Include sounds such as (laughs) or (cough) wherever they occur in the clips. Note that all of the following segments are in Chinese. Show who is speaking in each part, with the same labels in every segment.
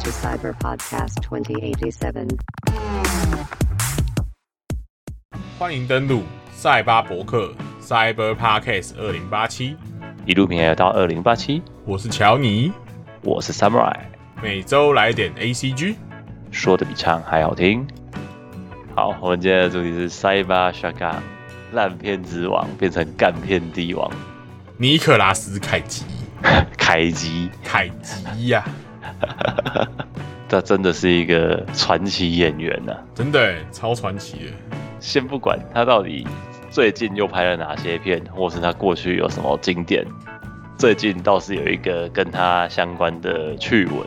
Speaker 1: to Cyber Podcast 2087.
Speaker 2: 欢迎登录赛巴博客 Cyber Podcast 二零八七，
Speaker 3: 一路平安到二零八七，
Speaker 2: 我是乔尼，
Speaker 3: 我是 Samurai，
Speaker 2: 每周来点 ACG。
Speaker 3: 说的比唱还好听。好，我们今天的主题是 Cyber Shaka，烂片之王变成干片帝王，
Speaker 2: 尼可拉斯凯奇，(laughs)
Speaker 3: 凯基，
Speaker 2: 凯奇呀、(laughs)
Speaker 3: 他真的是一个传奇演员呐、
Speaker 2: 真的耶超传奇耶。
Speaker 3: 先不管他到底最近又拍了哪些片，或是他过去有什么经典，最近倒是有一个跟他相关的趣闻，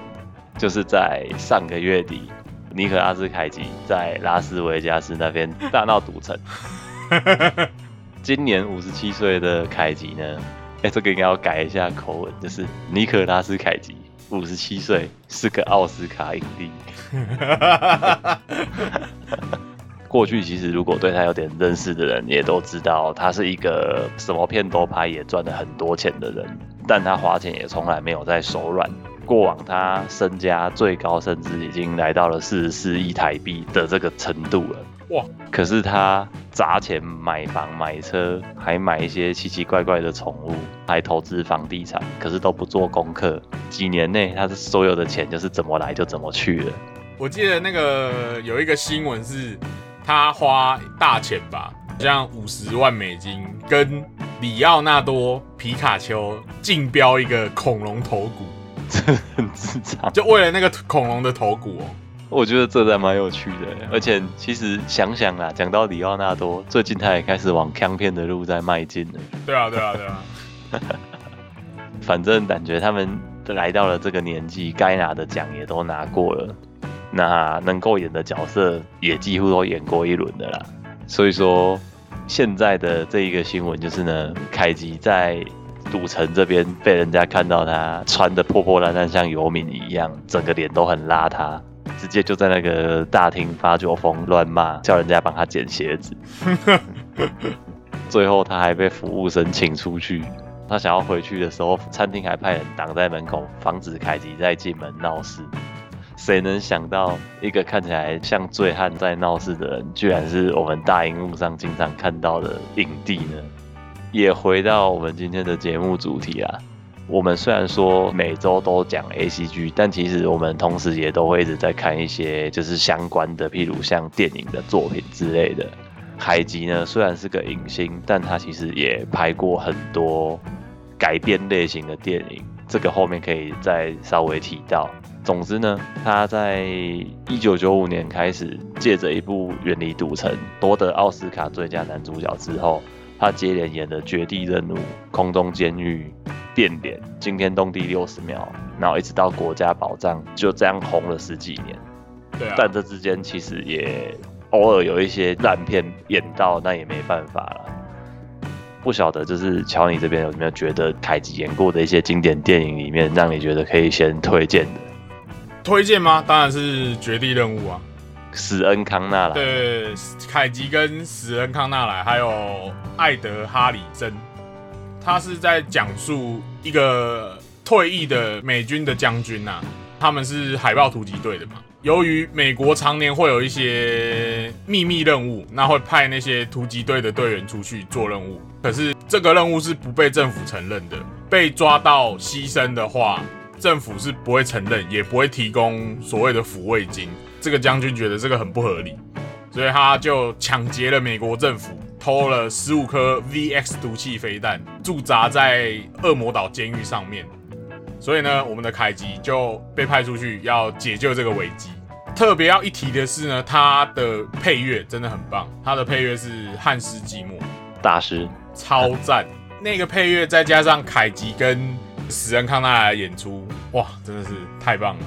Speaker 3: 就是在上个月底，尼可拉斯凯奇在拉斯维加斯那边大闹赌城。今年五十七岁的凯吉呢，哎、这个应该要改一下口吻，就是尼可拉斯凯奇五十七岁，是个奥斯卡影帝。过去其实如果对他有点认识的人，也都知道他是一个什么片都拍，也赚了很多钱的人，但他花钱也从来没有在手软。过往他身家最高，甚至已经来到了四十四亿台币的这个程度了。
Speaker 2: 哇！
Speaker 3: 可是他砸钱买房买车，还买一些奇奇怪怪的宠物，还投资房地产，可是都不做功课。几年内，他的所有的钱就是怎么来就怎么去了。
Speaker 2: 我记得那个有一个新闻是，他花大钱吧，像五十万美金跟里奥纳多皮卡丘竞标一个恐龙头骨，(laughs)
Speaker 3: 这很智障。
Speaker 2: 就为了那个恐龙的头骨哦。
Speaker 3: 我觉得这还蛮有趣的，而且其实想想啦，讲到里奥纳多，最近他也开始往枪片的路在迈进了。
Speaker 2: 对啊，对啊，对啊。(laughs)
Speaker 3: 反正感觉他们来到了这个年纪，该拿的奖也都拿过了，那能够演的角色也几乎都演过一轮的啦。所以说，现在的这一个新闻就是呢，凯吉在赌城这边被人家看到他穿的破破烂烂，像游民一样，整个脸都很邋遢。直接就在那个大厅发酒疯乱骂，叫人家帮他捡鞋子。(laughs) 最后他还被服务生请出去。他想要回去的时候，餐厅还派人挡在门口，防止凯吉再进门闹事。谁能想到，一个看起来像醉汉在闹事的人，居然是我们大荧幕上经常看到的影帝呢？也回到我们今天的节目主题啦。我们虽然说每周都讲 A C G，但其实我们同时也都会一直在看一些就是相关的，譬如像电影的作品之类的。海吉呢虽然是个影星，但他其实也拍过很多改编类型的电影，这个后面可以再稍微提到。总之呢，他在一九九五年开始借着一部《远离赌城》夺得奥斯卡最佳男主角之后，他接连演的《绝地任务》《空中监狱》。变脸，惊天动地六十秒，然后一直到国家宝藏，就这样红了十几年。
Speaker 2: 对啊。
Speaker 3: 但这之间其实也偶尔有一些烂片演到，那也没办法了。不晓得就是乔尼这边有没有觉得凯吉演过的一些经典电影里面，让你觉得可以先推荐的？
Speaker 2: 推荐吗？当然是《绝地任务》啊。
Speaker 3: 史恩康纳莱。
Speaker 2: 对，凯吉跟史恩康纳莱，还有艾德哈里森。他是在讲述一个退役的美军的将军呐、他们是海豹突击队的嘛。由于美国常年会有一些秘密任务，那会派那些突击队的队员出去做任务，可是这个任务是不被政府承认的。被抓到牺牲的话，政府是不会承认，也不会提供所谓的抚慰金。这个将军觉得这个很不合理，所以他就抢劫了美国政府。偷了十五颗 VX 毒气飞弹，驻扎在恶魔岛监狱上面。所以呢，我们的凯吉就被派出去要解救这个危机。特别要一提的是呢，他的配乐真的很棒，他的配乐是汉斯季默
Speaker 3: 大师，
Speaker 2: 超赞。那个配乐再加上凯吉跟史恩康纳莱的演出，哇，真的是太棒了。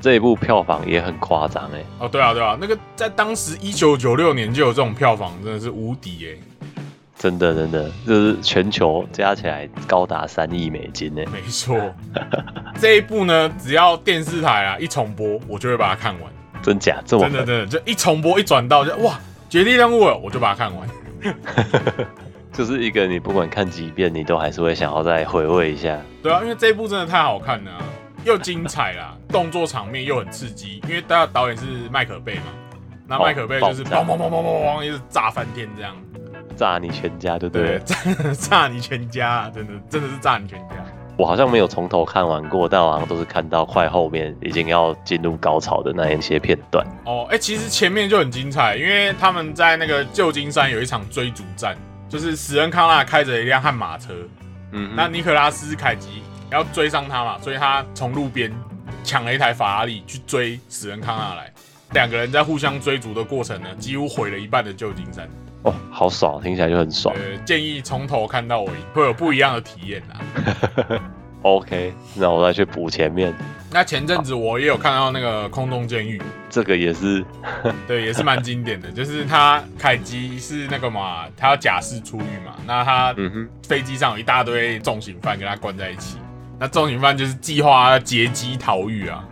Speaker 3: 这一部票房也很夸张哎。
Speaker 2: 哦，对啊，对啊，那个在当时一九九六年就有这种票房，真的是无敌哎。
Speaker 3: 真的，真的，就是全球加起来高达三亿美金呢。
Speaker 2: 没错，这一部呢，只要电视台啊一重播，我就会把它看完。
Speaker 3: 真假这么
Speaker 2: 真的真的，就一重播一转到就哇，绝地任务了，我就把它看完。(laughs)
Speaker 3: 就是一个你不管看几遍，你都还是会想要再回味一下。
Speaker 2: 对啊，因为这一部真的太好看了、啊，又精彩啦，动作场面又很刺激，因为大家导演是麦可贝嘛，那
Speaker 3: 哦
Speaker 2: 麦可贝就是砰砰砰砰砰砰，一直炸翻天这样，
Speaker 3: 炸你全家，对不对 (laughs)
Speaker 2: 炸炸你全家啊，真的真的是炸你全家。
Speaker 3: 我好像没有从头看完过，但我好像都是看到快后面已经要进入高潮的那一些片段。
Speaker 2: 哦，哎、其实前面就很精彩，因为他们在那个旧金山有一场追逐战，就是史恩康纳开着一辆悍马车，
Speaker 3: 嗯
Speaker 2: 那尼可拉斯凯奇要追上他嘛，所以他从路边抢了一台法拉利去追死人康纳来，两个人在互相追逐的过程呢，几乎毁了一半的旧金山。
Speaker 3: 哦，好爽，听起来就很爽。
Speaker 2: 呃，建议从头看到尾，会有不一样的体验啦。(laughs)
Speaker 3: OK，那我再去补前面，
Speaker 2: 那前阵子我也有看到那个空中监狱，
Speaker 3: 这个也是 (laughs)
Speaker 2: 对，也是蛮经典的，就是他凯基是那个嘛，他要假释出狱嘛，那他
Speaker 3: 嗯哼，
Speaker 2: 飞机上有一大堆重刑犯跟他关在一起，那重刑犯就是计划劫机逃狱啊，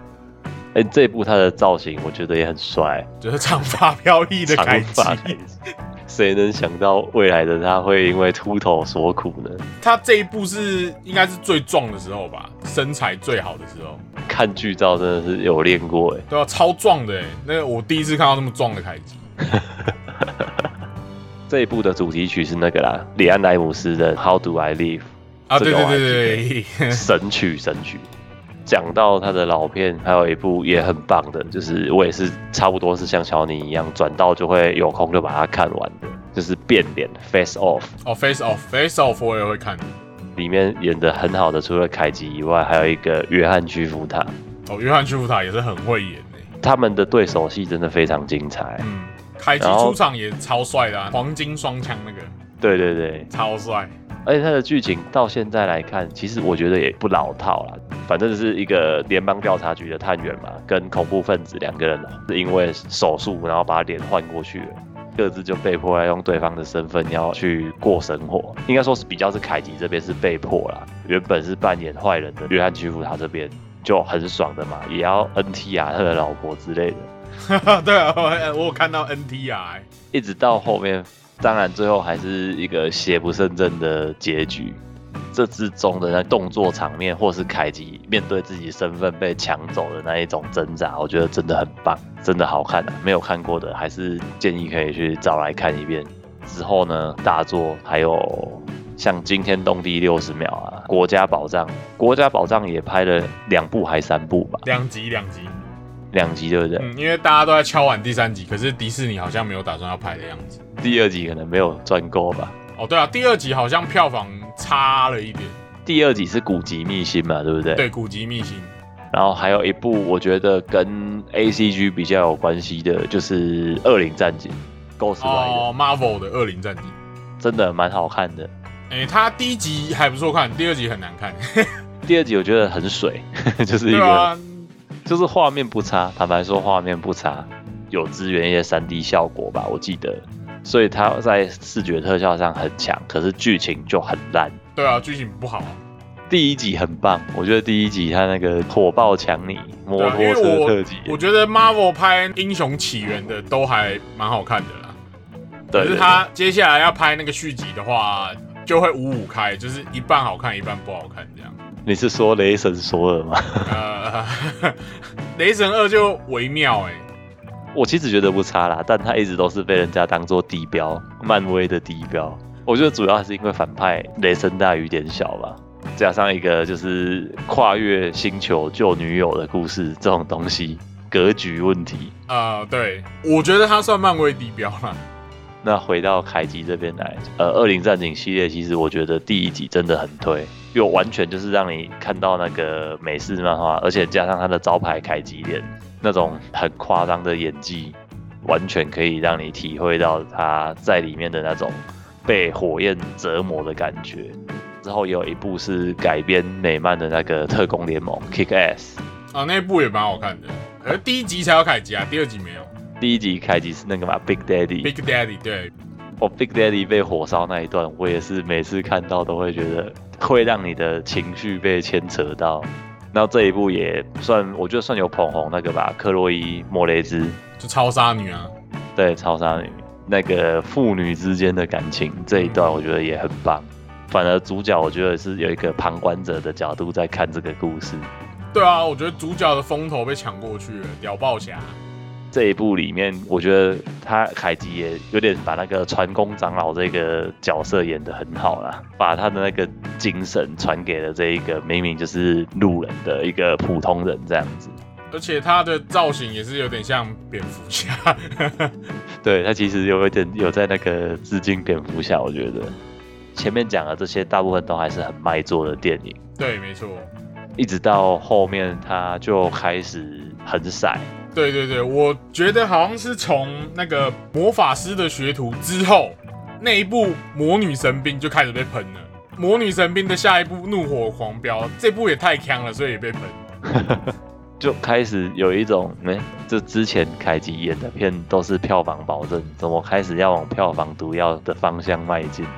Speaker 3: 哎、这一部他的造型我觉得也很帅，
Speaker 2: 就是长发飘逸的
Speaker 3: 长
Speaker 2: 凯
Speaker 3: 发
Speaker 2: 基。
Speaker 3: 谁能想到未来的他会因为秃头所苦呢？
Speaker 2: 他这一部是应该是最壮的时候吧，身材最好的时候，
Speaker 3: 看剧照真的是有练过哎，
Speaker 2: 对啊，超壮的哎，那个我第一次看到那么壮的凯基。(laughs)
Speaker 3: 这一部的主题曲是那个啦，李安莱姆斯的《How Do I Live》
Speaker 2: 啊，
Speaker 3: 这个我还
Speaker 2: 对对对对对，(laughs)
Speaker 3: 神曲神曲。讲到他的老片，还有一部也很棒的，就是我也是差不多是像小你一样，转到就会有空就把它看完的，就是变脸 Face Off
Speaker 2: 哦，Face Off，Face Off 我也会看。
Speaker 3: 里面演的很好的，除了凯吉以外，还有一个约翰屈服塔，
Speaker 2: 哦，约翰·屈服塔也是很会演诶。
Speaker 3: 他们的对手戏真的非常精彩。
Speaker 2: 嗯，凯基出场也超帅的、啊，黄金双枪那个
Speaker 3: 对对对，
Speaker 2: 超帅。
Speaker 3: 而且他的剧情到现在来看，其实我觉得也不老套了。反正是一个联邦调查局的探员嘛，跟恐怖分子两个人是因为手术，然后把脸换过去了，各自就被迫要用对方的身份要去过生活。应该说是比较是凯吉这边是被迫啦，原本是扮演坏人的约翰屈服他这边就很爽的嘛，也要 NT 啊他的老婆之类的。(laughs)
Speaker 2: 对啊，我我有看到 NTR，欸
Speaker 3: 一直到后面，当然最后还是一个邪不胜正的结局。这之中的那动作场面，或是凯吉面对自己身份被抢走的那一种挣扎，我觉得真的很棒，真的好看啊！没有看过的，还是建议可以去找来看一遍。之后呢，大作还有像惊天动地六十秒啊，国家宝藏，国家宝藏也拍了两部还三部吧，
Speaker 2: 两集两集。
Speaker 3: 两集对不对？
Speaker 2: 嗯，因为大家都在敲完第三集，可是迪士尼好像没有打算要拍的样子。
Speaker 3: 第二集可能没有赚够吧。
Speaker 2: 哦，对啊，第二集好像票房差了一点。
Speaker 3: 第二集是古籍秘辛嘛，对不对？
Speaker 2: 对，古籍秘辛。
Speaker 3: 然后还有一部我觉得跟 A C G 比较有关系的，就是《恶灵战警》Ghost
Speaker 2: 哦，Marvel 的《恶灵战警》。
Speaker 3: 真的蛮好看的。
Speaker 2: 哎，它第一集还不错看，第二集很难看。(laughs)
Speaker 3: 第二集我觉得很水，(laughs) 就是一个、
Speaker 2: 啊，
Speaker 3: 就是画面不差，坦白说画面不差，有支援一些三 D 效果吧，我记得，所以它在视觉特效上很强，可是剧情就很烂。
Speaker 2: 对啊，剧情不好。
Speaker 3: 第一集很棒，我觉得第一集它那个火爆抢你摩托车特技，
Speaker 2: 我觉得 Marvel 拍《英雄起源》的都还蛮好看的啦。
Speaker 3: 对对
Speaker 2: 可是他接下来要拍那个续集的话，就会五五开，就是一半好看，一半不好看这样。
Speaker 3: 你是说雷神索尔吗？
Speaker 2: 呃，(laughs) 雷神二就微妙哎、
Speaker 3: 我其实觉得不差啦，但他一直都是被人家当做地标，漫威的地标。我觉得主要还是因为反派雷声大雨点小吧，加上一个就是跨越星球救女友的故事这种东西，格局问题。
Speaker 2: 呃，对，我觉得他算漫威地标啦。
Speaker 3: 那回到凯吉这边来，呃，恶灵战警系列其实我觉得第一集真的很推，又完全就是让你看到那个美式漫画，而且加上他的招牌凯吉脸那种很夸张的演技，完全可以让你体会到他在里面的那种被火焰折磨的感觉。之后有一部是改编美漫的那个特工联盟 (laughs) Kick Ass，
Speaker 2: 啊，那一部也蛮好看的。可是第一集才有凯吉啊，第二集没有。
Speaker 3: 第一集凯吉是那个嘛 Big
Speaker 2: Daddy，Big Daddy 对，
Speaker 3: 我 Big Daddy 被火烧那一段，我也是每次看到都会觉得会让你的情绪被牵扯到。然后这一部也算，我觉得算有捧红那个吧，克洛伊莫雷兹
Speaker 2: 就超杀女啊。
Speaker 3: 对超杀女那个父女之间的感情这一段，我觉得也很棒。反而主角我觉得是有一个旁观者的角度在看这个故事，
Speaker 2: 对啊，我觉得主角的风头被抢过去了，屌爆侠。
Speaker 3: 这一部里面，我觉得他凯吉也有点把那个船工长老这个角色演得很好啦，把他的那个精神传给了这一个明明就是路人的一个普通人这样子。
Speaker 2: 而且他的造型也是有点像蝙蝠侠，(laughs)
Speaker 3: 对他其实有一点有在那个致敬蝙蝠侠，我觉得前面讲的这些大部分都还是很卖座的电影，
Speaker 2: 对，没错，
Speaker 3: 一直到后面他就开始很晒。
Speaker 2: 对对对，我觉得好像是从那个魔法师的学徒之后，那一部魔女神兵就开始被喷了。魔女神兵的下一部怒火狂飙，这部也太强了，所以也被喷。(laughs)
Speaker 3: 就开始有一种，哎，这之前凯吉演的片都是票房保证，怎么开始要往票房毒药的方向迈进了？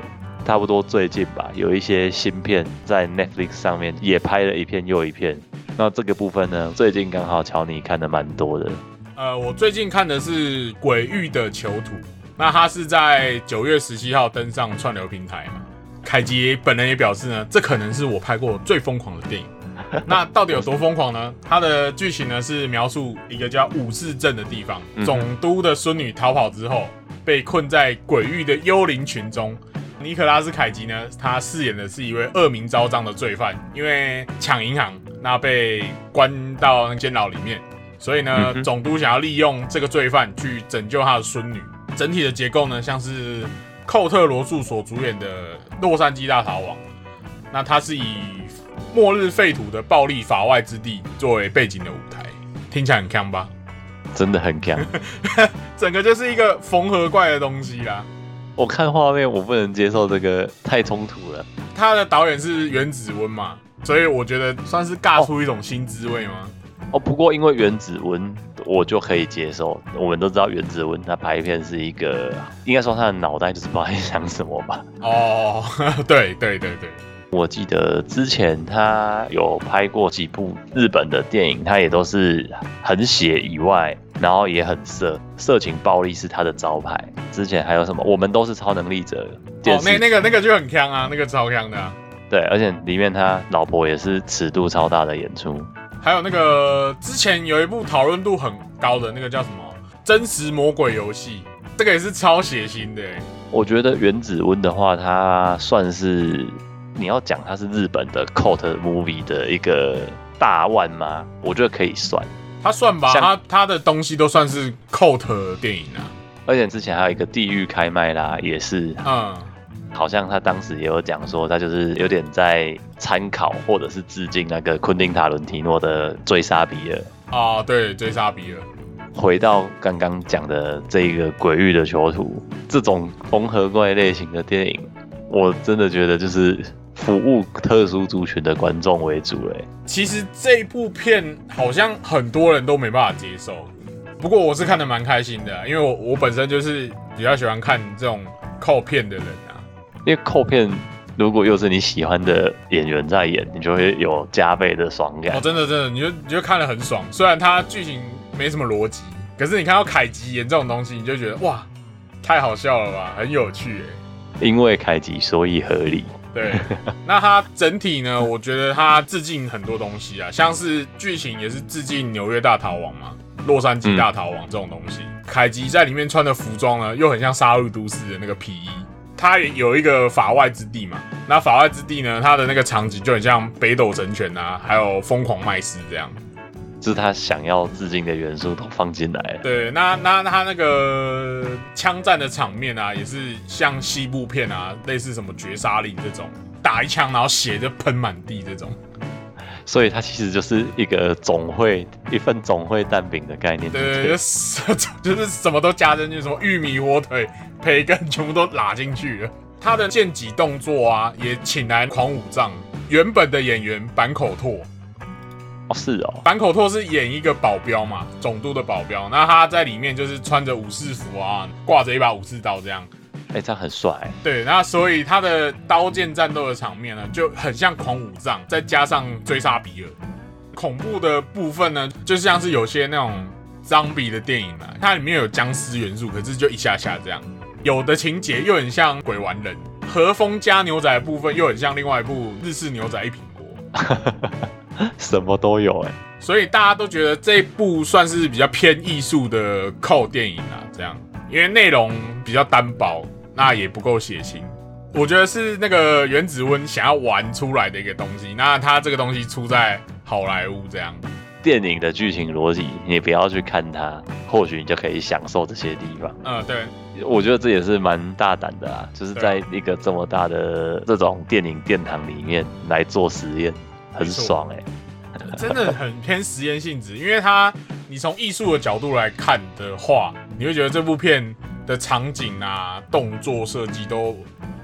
Speaker 3: 差不多最近吧，有一些新片在 Netflix 上面也拍了一片又一片。那这个部分呢，最近刚好乔尼看的蛮多的。
Speaker 2: 呃，我最近看的是《鬼域的囚徒》，那他是在九月十七号登上串流平台嘛？凯吉本人也表示呢，这可能是我拍过最疯狂的电影。(laughs) 那到底有多疯狂呢？它的剧情呢是描述一个叫武士镇的地方，总督的孙女逃跑之后，被困在鬼域的幽灵群中。尼可拉斯凯吉呢，他饰演的是一位恶名昭彰的罪犯，因为抢银行，那被关到监牢里面。所以呢，总督想要利用这个罪犯去拯救他的孙女。整体的结构呢，像是寇特罗素所主演的《洛杉矶大逃亡》，那他是以。末日废土的暴力法外之地作为背景的舞台，听起来很强吧？
Speaker 3: 真的很强，
Speaker 2: 整个就是一个缝合怪的东西啦。(laughs)
Speaker 3: 我看画面，我不能接受这个太冲突了。
Speaker 2: 他的导演是原子温嘛，所以我觉得算是尬出一种新滋味吗？
Speaker 3: 哦，不过因为原子温，我就可以接受。我们都知道原子温他拍片是一个，应该说他的脑袋就是不知道在想什么吧？
Speaker 2: 哦，对对对对。
Speaker 3: 我记得之前他有拍过几部日本的电影，他也都是很血以外，然后也很色，色情暴力是他的招牌。之前还有什么？我们都是超能力者。
Speaker 2: 哦，那那个那个就很强啊，那个超强的。
Speaker 3: 对，而且里面他老婆也是尺度超大的演出。
Speaker 2: 还有那个之前有一部讨论度很高的那个叫什么《真实魔鬼游戏》，这个也是超血腥的。
Speaker 3: 我觉得原子温的话，它算是。你要讲它是日本的 cult movie 的一个大腕吗？我觉得可以算，
Speaker 2: 它算吧，它它的东西都算是 cult 电影啊。
Speaker 3: 而且之前还有一个地狱开麦啦，也是，嗯，好像他当时也有讲说，他就是有点在参考或者是致敬那个昆汀塔伦提诺的追杀比尔
Speaker 2: 啊，对，追杀比尔。
Speaker 3: 回到刚刚讲的这一个鬼域的囚徒，这种缝合怪类型的电影，我真的觉得就是。服务特殊族群的观众为主嘞。
Speaker 2: 其实这部片好像很多人都没办法接受，不过我是看的蛮开心的，因为我我本身就是比较喜欢看这种靠片的人啊。
Speaker 3: 因为扣片如果又是你喜欢的演员在演，你就会有加倍的爽感。
Speaker 2: 哦，真的真的，你就你就看得很爽。虽然它剧情没什么逻辑，可是你看到凯吉演这种东西，你就觉得哇，太好笑了吧，很有趣哎。
Speaker 3: 因为凯吉，所以合理。
Speaker 2: 对，(laughs) 那它整体呢？我觉得它致敬很多东西啊，像是剧情也是致敬纽约大逃亡嘛，洛杉矶大逃亡这种东西。凯吉在里面穿的服装呢，又很像杀戮都市的那个皮衣。它有一个法外之地嘛，那法外之地呢，它的那个场景就很像北斗神拳啊，还有疯狂麦斯这样。
Speaker 3: 就是他想要致敬的元素都放进来了。
Speaker 2: 对，那那他那个枪战的场面啊，也是像西部片啊，类似什么绝杀令这种，打一枪然后血就喷满地这种。
Speaker 3: 所以它其实就是一个总会一份总会蛋饼的概念。
Speaker 2: 对，就是 (laughs) 就是什么都加进去，什么玉米、火腿、培根，全部都拉进去了。他的剑戟动作啊，也请来狂武藏原本的演员坂口拓。
Speaker 3: 哦，是哦，
Speaker 2: 坂口拓是演一个保镖嘛，总督的保镖。那他在里面就是穿着武士服啊，挂着一把武士刀这样。
Speaker 3: 哎，这样很帅。
Speaker 2: 对，那所以他的刀剑战斗的场面呢，就很像狂武藏，再加上追杀比尔。恐怖的部分呢，就像是有些那种脏比的电影啊，它里面有僵尸元素，可是就一下下这样。有的情节又很像鬼玩人，和风加牛仔的部分又很像另外一部日式牛仔一品锅。(laughs)
Speaker 3: 什么都有哎、
Speaker 2: 所以大家都觉得这一部算是比较偏艺术的扣电影啊，这样，因为内容比较单薄，那也不够血腥。我觉得是那个原子温想要玩出来的一个东西，那它这个东西出在好莱坞这样，
Speaker 3: 电影的剧情逻辑，你不要去看它，或许你就可以享受这些地方。
Speaker 2: 嗯，对，
Speaker 3: 我觉得这也是蛮大胆的啊，就是在一个这么大的这种电影殿堂里面来做实验，很爽哎、
Speaker 2: 真的很偏实验性质，因为它你从艺术的角度来看的话，你会觉得这部片的场景啊、动作设计都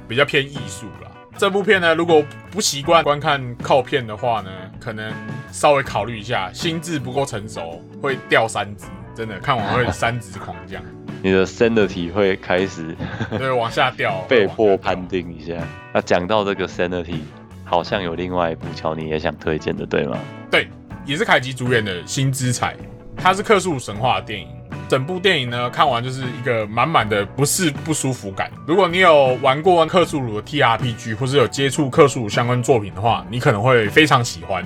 Speaker 2: 比较偏艺术啦。这部片呢，如果不习惯观看靠片的话呢，可能稍微考虑一下，心智不够成熟会掉三指，真的看完会三指狂降，
Speaker 3: 你的 sanity 会开始
Speaker 2: 对，往下掉，(laughs)
Speaker 3: 被迫判定一下。那讲到这个 sanity，好像有另外一部乔尼也想推荐的，对吗？
Speaker 2: 对，也是凯吉主演的《新之彩》，它是克苏鲁神话的电影。整部电影呢，看完就是一个满满的不是不舒服感。如果你有玩过克苏鲁的 TRPG，或是有接触克苏鲁相关作品的话，你可能会非常喜欢。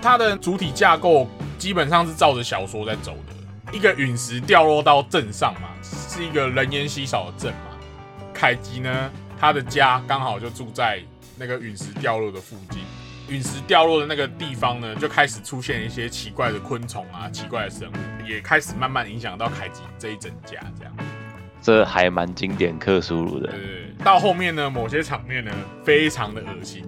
Speaker 2: 它的主体架构基本上是照着小说在走的。一个陨石掉落到镇上嘛，是一个人烟稀少的镇嘛。凯吉呢，他的家刚好就住在那个陨石掉落的附近。陨石掉落的那个地方呢，就开始出现一些奇怪的昆虫啊，奇怪的生物，也开始慢慢影响到凯吉这一整家。这样，
Speaker 3: 这还蛮经典克苏鲁的
Speaker 2: 对。到后面呢，某些场面呢，非常的恶心，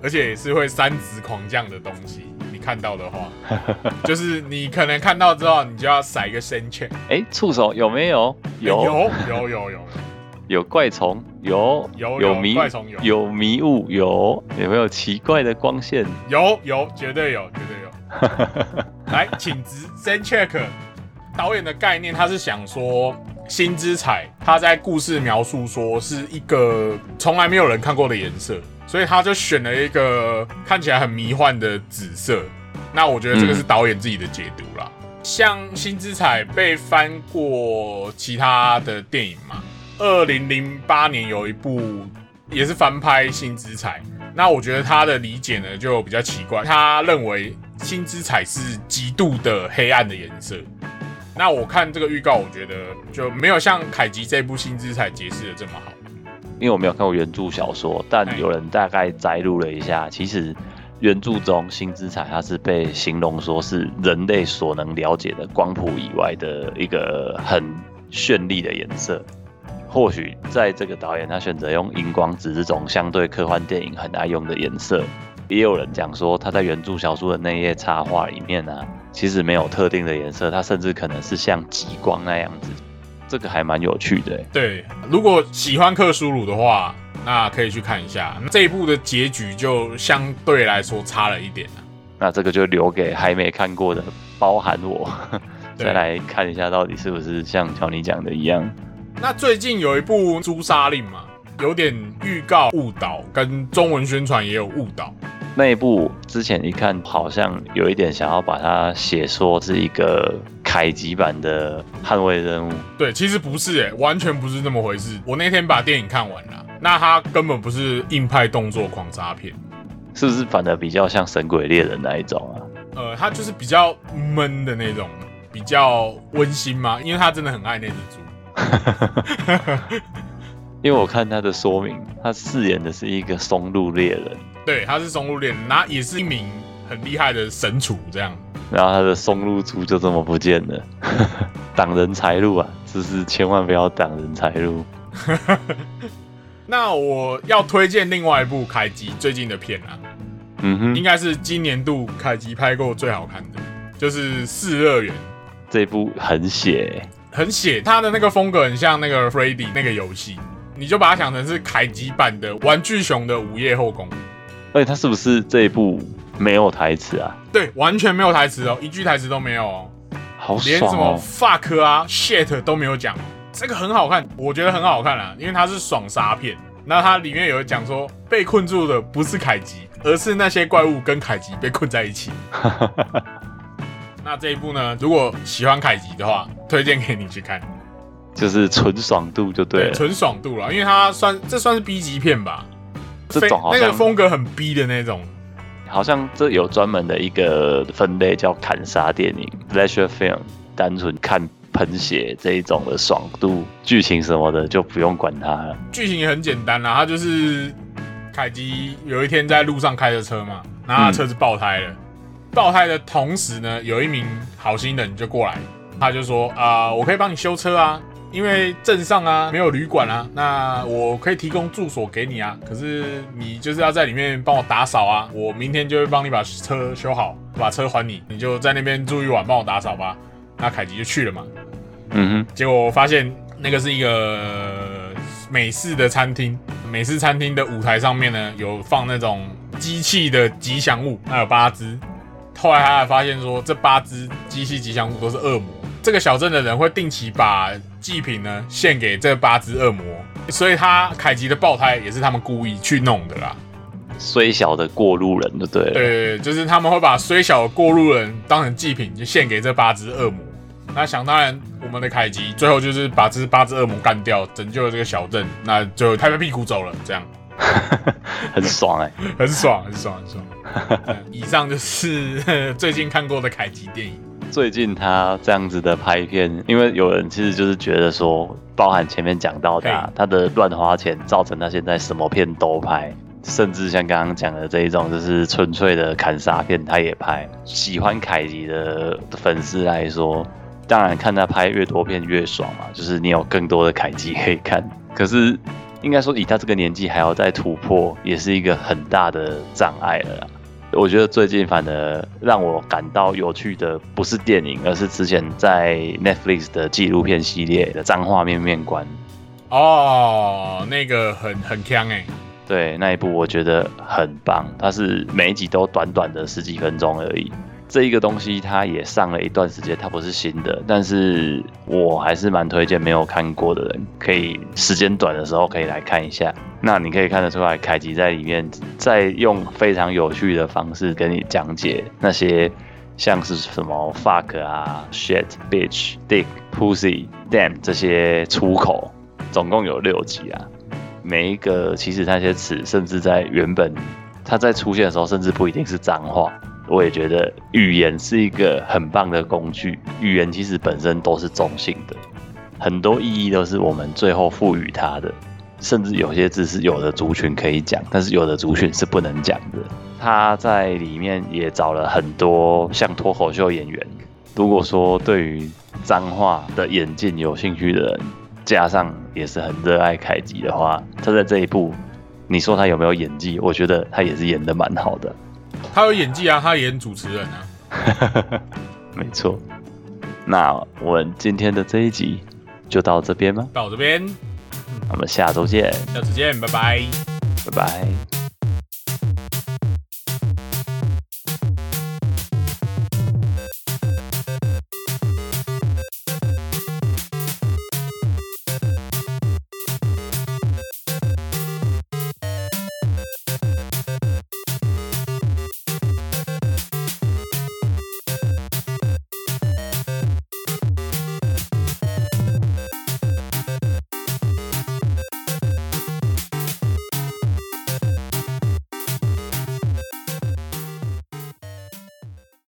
Speaker 2: 而且也是会三指狂降的东西。你看到的话，(laughs) 就是你可能看到之后，你就要甩一个深圈。
Speaker 3: 哎，触手有没有？有
Speaker 2: 有有有有，
Speaker 3: 有怪虫，有
Speaker 2: 有有
Speaker 3: 迷
Speaker 2: 怪虫有
Speaker 3: 有迷雾，有有没有奇怪的光线？
Speaker 2: 有有，绝对有，绝对有。(laughs) 来，请直 Zen check 导演的概念，他是想说，新之彩他在故事描述说是一个从来没有人看过的颜色，所以他就选了一个看起来很迷幻的紫色。那我觉得这个是导演自己的解读啦。像新之彩被翻过其他的电影嘛，二零零八年有一部也是翻拍新之彩，那我觉得他的理解呢就比较奇怪，他认为新之彩是极度的黑暗的颜色。那我看这个预告，我觉得就没有像凯吉这部新之彩解释的这么好。
Speaker 3: 因为我没有看过原著小说，但有人大概摘录了一下，其实原著中星之彩它是被形容说是人类所能了解的光谱以外的一个很绚丽的颜色。或许在这个导演他选择用荧光紫这种相对科幻电影很爱用的颜色，也有人讲说他在原著小说的那页插画里面呢、其实没有特定的颜色，它甚至可能是像极光那样子，这个还蛮有趣的欸。
Speaker 2: 对，如果喜欢克苏鲁的话，那可以去看一下这一部的结局，就相对来说差了一点啊。
Speaker 3: 那这个就留给还没看过的，包含我，(laughs) (laughs) 再来看一下到底是不是像乔尼讲的一样。
Speaker 2: 那最近有一部《朱砂令》嘛，有点预告误导，跟中文宣传也有误导。
Speaker 3: 那一部之前一看，好像有一点想要把它写说是一个凯吉版的捍卫任务，
Speaker 2: 对，其实不是诶、完全不是那么回事。我那天把电影看完了，那它根本不是硬派动作狂杀片，
Speaker 3: 是不是反而比较像神鬼猎人那一种啊？
Speaker 2: 呃，它就是比较闷的那种，比较温馨嘛，因为他真的很爱那只猪。(laughs)
Speaker 3: 因为我看他的说明，他饰演的是一个松露猎人，
Speaker 2: 对，他是松露猎人，那也是一名很厉害的神厨，这样。
Speaker 3: 然后他的松露猪就这么不见了，(laughs) 挡人财路啊！就是千万不要挡人财路。(laughs)
Speaker 2: 那我要推荐另外一部凯吉最近的片啊，
Speaker 3: 嗯哼
Speaker 2: 应，该是今年度凯吉拍过最好看的，就是《四乐园》。
Speaker 3: 这部很血欸、
Speaker 2: 很写，他的那个风格很像那个 Freddy 那个游戏，你就把它想成是凯吉版的《玩具熊的午夜后宫》。
Speaker 3: 而且他是不是这一部没有台词啊？
Speaker 2: 对，完全没有台词哦，一句台词都没有哦，
Speaker 3: 好
Speaker 2: 连什么！fuck 啊、shit 都没有讲。这个很好看，我觉得很好看啦，因为它是爽杀片。那它里面有讲说，被困住的不是凯吉，而是那些怪物跟凯吉被困在一起。(laughs) 那这一部呢，如果喜欢凯吉的话，推荐给你去看。
Speaker 3: 就是纯爽度就对了。
Speaker 2: 纯爽度了，因为它算这算是 B 级片吧，
Speaker 3: 这种
Speaker 2: 那个风格很 B 的那种，
Speaker 3: 好像这有专门的一个分类叫砍杀电影 （pleasure film），单纯看喷血这一种的爽度，剧情什么的就不用管它了。
Speaker 2: 剧情也很简单啦，他就是凯基有一天在路上开着车嘛，然后他车子爆胎了。爆胎的同时呢，有一名好心人就过来，他就说啊、我可以帮你修车啊，因为镇上啊没有旅馆啊，那我可以提供住所给你啊，可是你就是要在里面帮我打扫啊，我明天就会帮你把车修好，把车还你，你就在那边住一晚，帮我打扫吧。那凯吉就去了嘛，
Speaker 3: 嗯
Speaker 2: 结果我发现那个是一个美式的餐厅，美式餐厅的舞台上面呢有放那种机器的吉祥物，那有八只。后来他还发现说，这八只机器吉祥物都是恶魔。这个小镇的人会定期把祭品呢献给这八只恶魔，所以他凯吉的爆胎也是他们故意去弄的啦。
Speaker 3: 虽小的过路人就对了。
Speaker 2: 对，就是他们会把虽小的过路人当成祭品，就献给这八只恶魔。那想当然，我们的凯吉最后就是把这八只恶魔干掉，拯救了这个小镇，那就拍拍屁股走了，这样 (laughs)
Speaker 3: 很爽哎、
Speaker 2: 很爽，很爽，很爽。嗯 (laughs) 以上就是 (laughs) 最近看过的凯奇电影。
Speaker 3: 最近他这样子的拍片，因为有人其实就是觉得说，包含前面讲到的、啊，他的乱花钱造成他现在什么片都拍，甚至像刚刚讲的这一种，就是纯粹的砍杀片他也拍。喜欢凯吉的粉丝来说，当然看他拍越多片越爽嘛，就是你有更多的凯吉可以看。可是应该说，以他这个年纪还要再突破，也是一个很大的障碍了啦。我觉得最近反而让我感到有趣的不是电影，而是之前在 Netflix 的纪录片系列的脏话面面观。
Speaker 2: 哦，那个很很强哎、
Speaker 3: 对那一部我觉得很棒，它是每一集都短短的十几分钟而已。这一个东西它也上了一段时间，它不是新的，但是我还是蛮推荐没有看过的人，可以时间短的时候可以来看一下。那你可以看得出来，凯吉在里面在用非常有趣的方式跟你讲解那些像是什么 fuck 啊、shit、bitch、dick、pussy、damn 这些出口，总共有六集啊。每一个其实那些词，甚至在原本它在出现的时候，甚至不一定是脏话。我也觉得语言是一个很棒的工具，语言其实本身都是中性的，很多意义都是我们最后赋予它的。甚至有些字是有的族群可以讲，但是有的族群是不能讲的。他在里面也找了很多像脱口秀演员。如果说对于脏话的演进有兴趣的人，加上也是很热爱凯吉的话，他在这一部，你说他有没有演技？我觉得他也是演的蛮好的。
Speaker 2: 他有演技啊，他演主持人啊。(laughs)
Speaker 3: 没错。那我们今天的这一集就到这边吗？
Speaker 2: 到这边，
Speaker 3: 我们下周见，
Speaker 2: 下次见，拜拜。
Speaker 3: 拜拜。